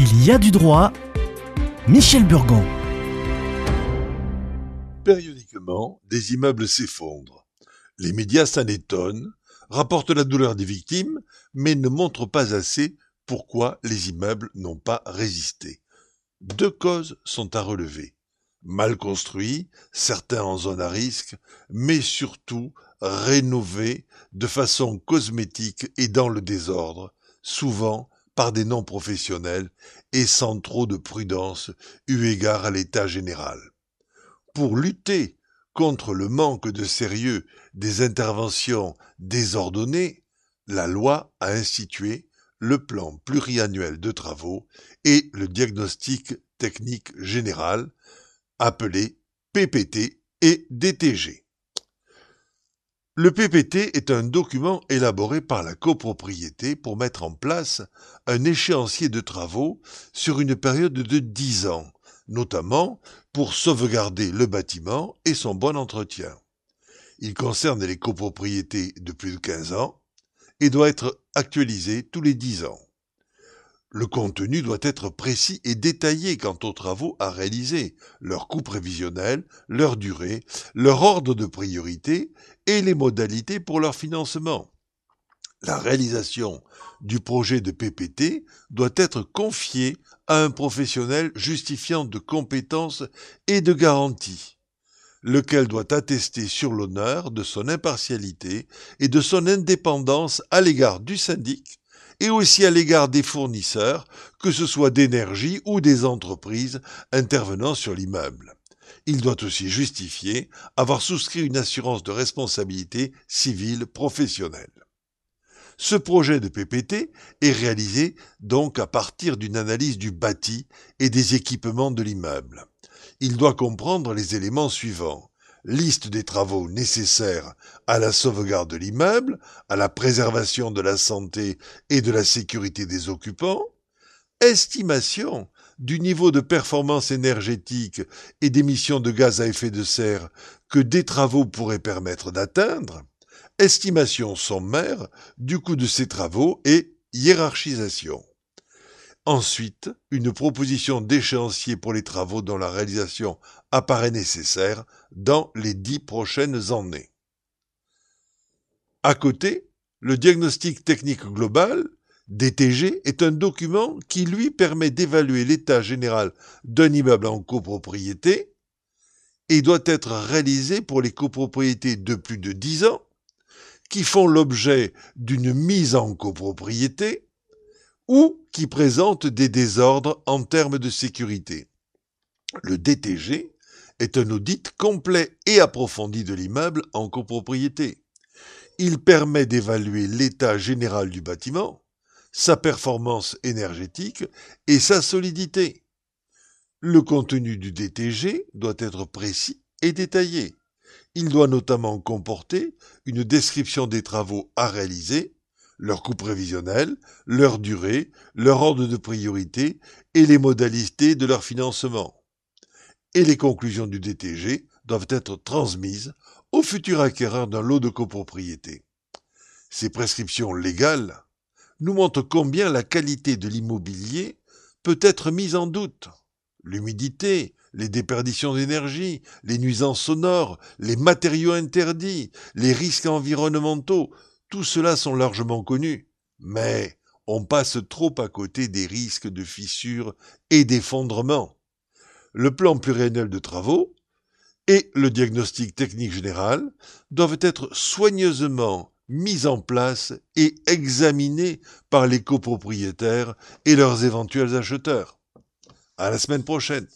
Il y a du droit. Michel Burgon. Périodiquement, des immeubles s'effondrent. Les médias s'en étonnent, rapportent la douleur des victimes, mais ne montrent pas assez pourquoi les immeubles n'ont pas résisté. Deux causes sont à relever. Mal construits, certains en zone à risque, mais surtout rénovés de façon cosmétique et dans le désordre, souvent par des non-professionnels et sans trop de prudence eu égard à l'état général. Pour lutter contre le manque de sérieux des interventions désordonnées, la loi a institué le plan pluriannuel de travaux et le diagnostic technique général, appelé PPT et DTG. Le PPT est un document élaboré par la copropriété pour mettre en place un échéancier de travaux sur une période de 10 ans, notamment pour sauvegarder le bâtiment et son bon entretien. Il concerne les copropriétés de plus de 15 ans et doit être actualisé tous les 10 ans. Le contenu doit être précis et détaillé quant aux travaux à réaliser, leur coût prévisionnel, leur durée, leur ordre de priorité et les modalités pour leur financement. La réalisation du projet de PPT doit être confiée à un professionnel justifiant de compétences et de garanties, lequel doit attester sur l'honneur de son impartialité et de son indépendance à l'égard du syndic et aussi à l'égard des fournisseurs, que ce soit d'énergie ou des entreprises intervenant sur l'immeuble. Il doit aussi justifier avoir souscrit une assurance de responsabilité civile professionnelle. Ce projet de PPT est réalisé donc à partir d'une analyse du bâti et des équipements de l'immeuble. Il doit comprendre les éléments suivants liste des travaux nécessaires à la sauvegarde de l'immeuble, à la préservation de la santé et de la sécurité des occupants, estimation du niveau de performance énergétique et d'émissions de gaz à effet de serre que des travaux pourraient permettre d'atteindre, estimation sommaire du coût de ces travaux et hiérarchisation. Ensuite, une proposition d'échéancier pour les travaux dont la réalisation apparaît nécessaire dans les dix prochaines années. À côté, le diagnostic technique global, DTG, est un document qui lui permet d'évaluer l'état général d'un immeuble en copropriété et doit être réalisé pour les copropriétés de plus de 10 ans qui font l'objet d'une mise en copropriété ou qui présentent des désordres en termes de sécurité. Le DTG est un audit complet et approfondi de l'immeuble en copropriété. Il permet d'évaluer l'état général du bâtiment, sa performance énergétique et sa solidité. Le contenu du DTG doit être précis et détaillé. Il doit notamment comporter une description des travaux à réaliser, leur coût prévisionnel, leur durée, leur ordre de priorité et les modalités de leur financement. Et les conclusions du DTG doivent être transmises au futur acquéreur d'un lot de copropriété. Ces prescriptions légales nous montrent combien la qualité de l'immobilier peut être mise en doute. L'humidité, les déperditions d'énergie, les nuisances sonores, les matériaux interdits, les risques environnementaux tout cela sont largement connus, mais on passe trop à côté des risques de fissures et d'effondrement. Le plan pluriannuel de travaux et le diagnostic technique général doivent être soigneusement mis en place et examinés par les copropriétaires et leurs éventuels acheteurs. À la semaine prochaine.